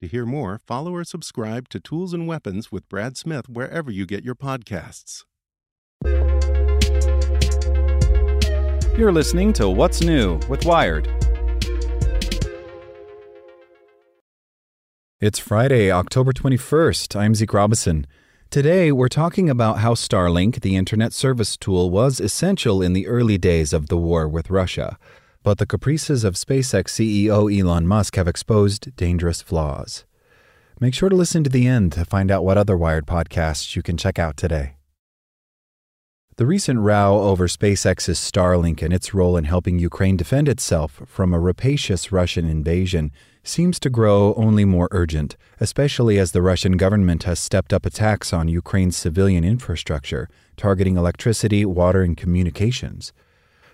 To hear more, follow or subscribe to Tools and Weapons with Brad Smith wherever you get your podcasts. You're listening to What's New with Wired. It's Friday, October 21st. I'm Zeke Robison. Today, we're talking about how Starlink, the internet service tool, was essential in the early days of the war with Russia. But the caprices of SpaceX CEO Elon Musk have exposed dangerous flaws. Make sure to listen to the end to find out what other Wired podcasts you can check out today. The recent row over SpaceX's Starlink and its role in helping Ukraine defend itself from a rapacious Russian invasion seems to grow only more urgent, especially as the Russian government has stepped up attacks on Ukraine's civilian infrastructure, targeting electricity, water, and communications.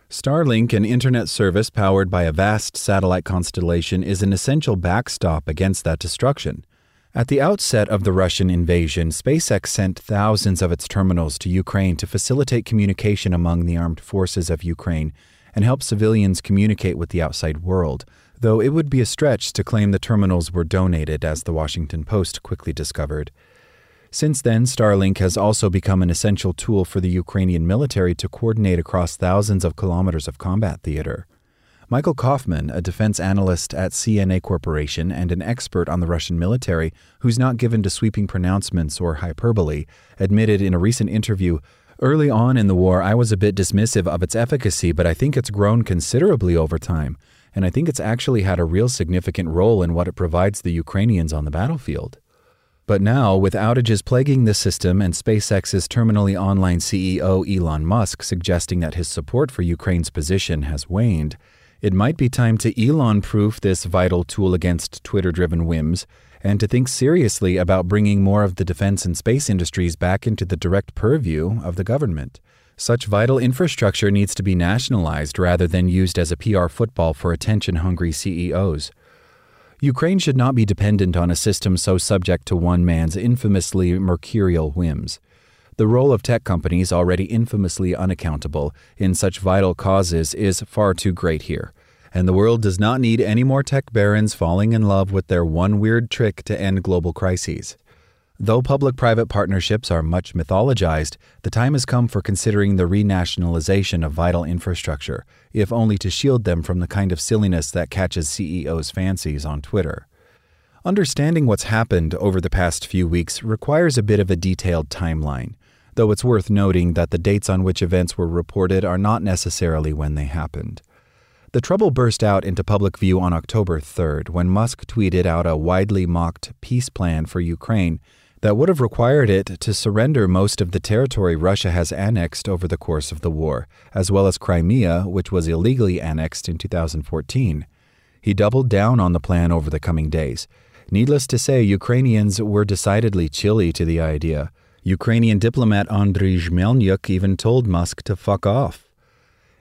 Starlink, an internet service powered by a vast satellite constellation, is an essential backstop against that destruction. At the outset of the Russian invasion, SpaceX sent thousands of its terminals to Ukraine to facilitate communication among the armed forces of Ukraine and help civilians communicate with the outside world, though it would be a stretch to claim the terminals were donated, as the Washington Post quickly discovered. Since then, Starlink has also become an essential tool for the Ukrainian military to coordinate across thousands of kilometers of combat theater. Michael Kofman, a defense analyst at CNA Corporation and an expert on the Russian military who's not given to sweeping pronouncements or hyperbole, admitted in a recent interview Early on in the war, I was a bit dismissive of its efficacy, but I think it's grown considerably over time, and I think it's actually had a real significant role in what it provides the Ukrainians on the battlefield. But now, with outages plaguing the system and SpaceX's terminally online CEO Elon Musk suggesting that his support for Ukraine's position has waned, it might be time to Elon proof this vital tool against Twitter driven whims and to think seriously about bringing more of the defense and space industries back into the direct purview of the government. Such vital infrastructure needs to be nationalized rather than used as a PR football for attention hungry CEOs. Ukraine should not be dependent on a system so subject to one man's infamously mercurial whims. The role of tech companies, already infamously unaccountable in such vital causes, is far too great here. And the world does not need any more tech barons falling in love with their one weird trick to end global crises. Though public private partnerships are much mythologized, the time has come for considering the renationalization of vital infrastructure, if only to shield them from the kind of silliness that catches CEOs' fancies on Twitter. Understanding what's happened over the past few weeks requires a bit of a detailed timeline though it's worth noting that the dates on which events were reported are not necessarily when they happened. The trouble burst out into public view on October 3rd when Musk tweeted out a widely mocked peace plan for Ukraine that would have required it to surrender most of the territory Russia has annexed over the course of the war, as well as Crimea, which was illegally annexed in 2014. He doubled down on the plan over the coming days. Needless to say, Ukrainians were decidedly chilly to the idea. Ukrainian diplomat Andriy Melnyk even told Musk to fuck off.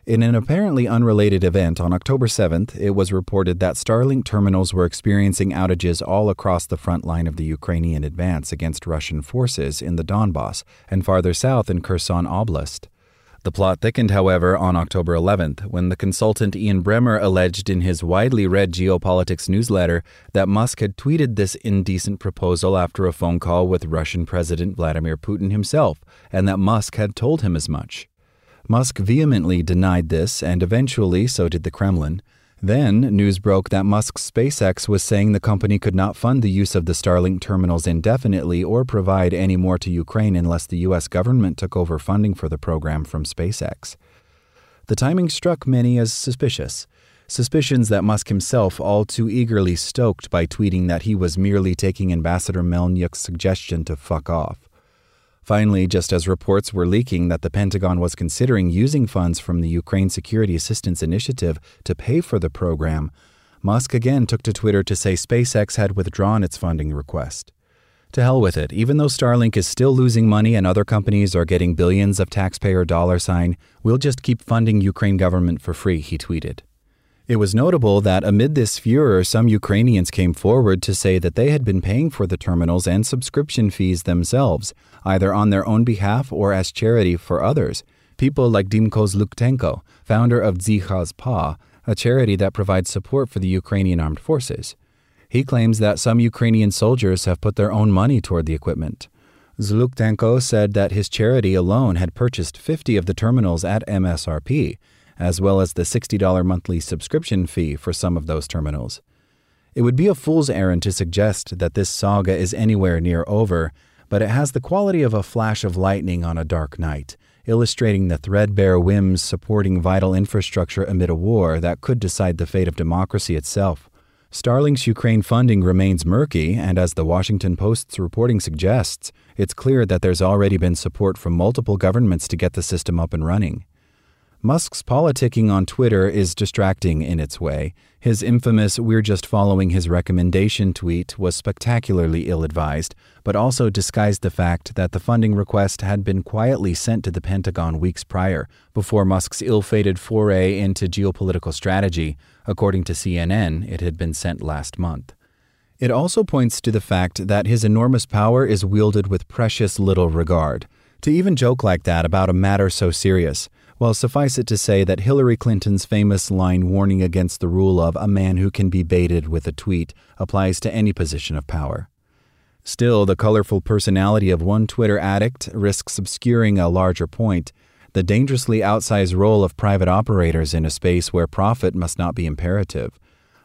In an apparently unrelated event on October 7th, it was reported that Starlink terminals were experiencing outages all across the front line of the Ukrainian advance against Russian forces in the Donbass and farther south in Kherson Oblast. The plot thickened, however, on October 11th, when the consultant Ian Bremmer alleged in his widely read geopolitics newsletter that Musk had tweeted this indecent proposal after a phone call with Russian President Vladimir Putin himself, and that Musk had told him as much. Musk vehemently denied this, and eventually so did the Kremlin. Then, news broke that Musk's SpaceX was saying the company could not fund the use of the Starlink terminals indefinitely or provide any more to Ukraine unless the U.S. government took over funding for the program from SpaceX. The timing struck many as suspicious. Suspicions that Musk himself all too eagerly stoked by tweeting that he was merely taking Ambassador Melnyk's suggestion to fuck off. Finally, just as reports were leaking that the Pentagon was considering using funds from the Ukraine Security Assistance Initiative to pay for the program, Musk again took to Twitter to say SpaceX had withdrawn its funding request. To hell with it, even though Starlink is still losing money and other companies are getting billions of taxpayer dollar sign, we'll just keep funding Ukraine government for free, he tweeted. It was notable that amid this furor, some Ukrainians came forward to say that they had been paying for the terminals and subscription fees themselves, either on their own behalf or as charity for others. People like Dimko Zhluktenko, founder of Dzyga's Paw, a charity that provides support for the Ukrainian armed forces. He claims that some Ukrainian soldiers have put their own money toward the equipment. Zhluktenko said that his charity alone had purchased 50 of the terminals at MSRP, as well as the $60 monthly subscription fee for some of those terminals. It would be a fool's errand to suggest that this saga is anywhere near over, but it has the quality of a flash of lightning on a dark night, illustrating the threadbare whims supporting vital infrastructure amid a war that could decide the fate of democracy itself. Starlink's Ukraine funding remains murky, and as the Washington Post's reporting suggests, it's clear that there's already been support from multiple governments to get the system up and running. Musk's politicking on Twitter is distracting in its way. His infamous We're just following his recommendation tweet was spectacularly ill advised, but also disguised the fact that the funding request had been quietly sent to the Pentagon weeks prior, before Musk's ill fated foray into geopolitical strategy. According to CNN, it had been sent last month. It also points to the fact that his enormous power is wielded with precious little regard. To even joke like that about a matter so serious, well, suffice it to say that Hillary Clinton's famous line warning against the rule of a man who can be baited with a tweet applies to any position of power. Still, the colorful personality of one Twitter addict risks obscuring a larger point the dangerously outsized role of private operators in a space where profit must not be imperative.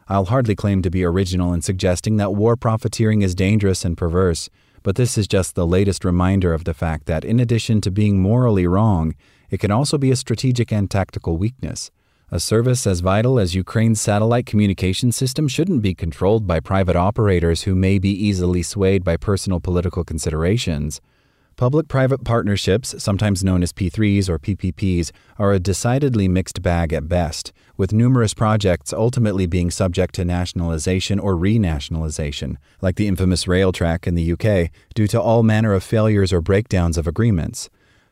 I'll hardly claim to be original in suggesting that war profiteering is dangerous and perverse, but this is just the latest reminder of the fact that, in addition to being morally wrong, it can also be a strategic and tactical weakness. A service as vital as Ukraine's satellite communication system shouldn't be controlled by private operators who may be easily swayed by personal political considerations. Public private partnerships, sometimes known as P3s or PPPs, are a decidedly mixed bag at best, with numerous projects ultimately being subject to nationalization or renationalization, like the infamous Railtrack in the UK, due to all manner of failures or breakdowns of agreements.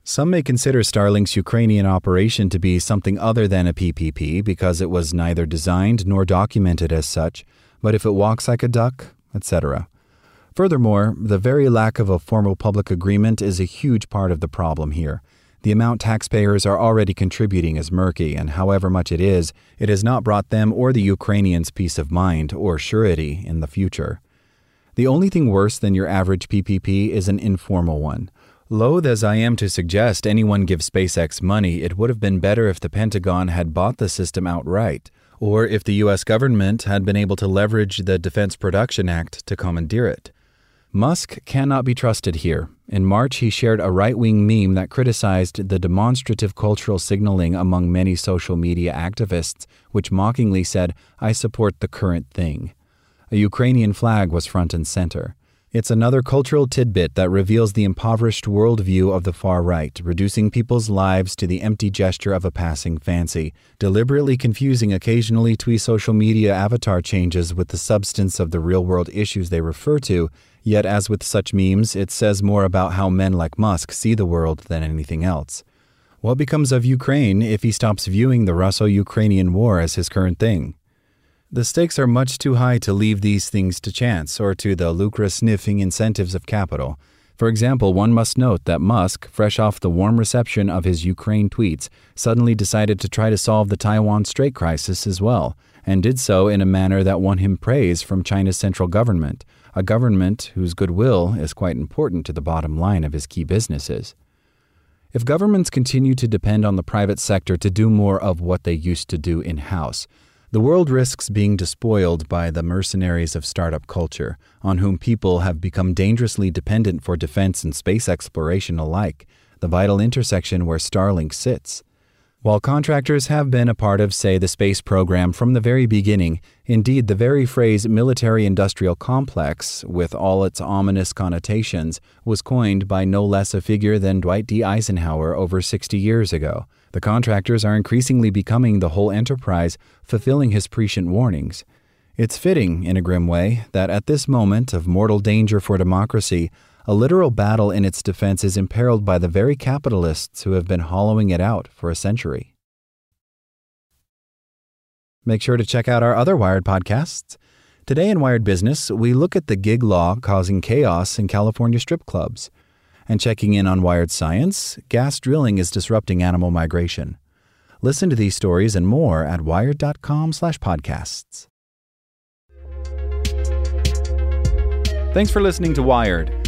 Some may consider Starlink's Ukrainian operation to be something other than a PPP because it was neither designed nor documented as such, but if it walks like a duck, etc. Furthermore, the very lack of a formal public agreement is a huge part of the problem here. The amount taxpayers are already contributing is murky, and however much it is, it has not brought them or the Ukrainians peace of mind or surety in the future. The only thing worse than your average PPP is an informal one. Loath as I am to suggest anyone give SpaceX money, it would have been better if the Pentagon had bought the system outright, or if the U.S. government had been able to leverage the Defense Production Act to commandeer it. Musk cannot be trusted here. In March, he shared a right wing meme that criticized the demonstrative cultural signaling among many social media activists, which mockingly said, I support the current thing. A Ukrainian flag was front and center. It's another cultural tidbit that reveals the impoverished worldview of the far right, reducing people's lives to the empty gesture of a passing fancy, deliberately confusing occasionally twee social media avatar changes with the substance of the real world issues they refer to. Yet, as with such memes, it says more about how men like Musk see the world than anything else. What becomes of Ukraine if he stops viewing the Russo Ukrainian war as his current thing? The stakes are much too high to leave these things to chance or to the lucre sniffing incentives of capital. For example, one must note that Musk, fresh off the warm reception of his Ukraine tweets, suddenly decided to try to solve the Taiwan Strait crisis as well, and did so in a manner that won him praise from China's central government, a government whose goodwill is quite important to the bottom line of his key businesses. If governments continue to depend on the private sector to do more of what they used to do in house, the world risks being despoiled by the mercenaries of startup culture, on whom people have become dangerously dependent for defense and space exploration alike, the vital intersection where Starlink sits. While contractors have been a part of, say, the space program from the very beginning, indeed, the very phrase military industrial complex, with all its ominous connotations, was coined by no less a figure than Dwight D. Eisenhower over 60 years ago. The contractors are increasingly becoming the whole enterprise, fulfilling his prescient warnings. It's fitting, in a grim way, that at this moment of mortal danger for democracy, a literal battle in its defense is imperiled by the very capitalists who have been hollowing it out for a century. Make sure to check out our other Wired podcasts. Today in Wired Business, we look at the gig law causing chaos in California strip clubs. And checking in on Wired Science, gas drilling is disrupting animal migration. Listen to these stories and more at wired.com/podcasts. Thanks for listening to Wired.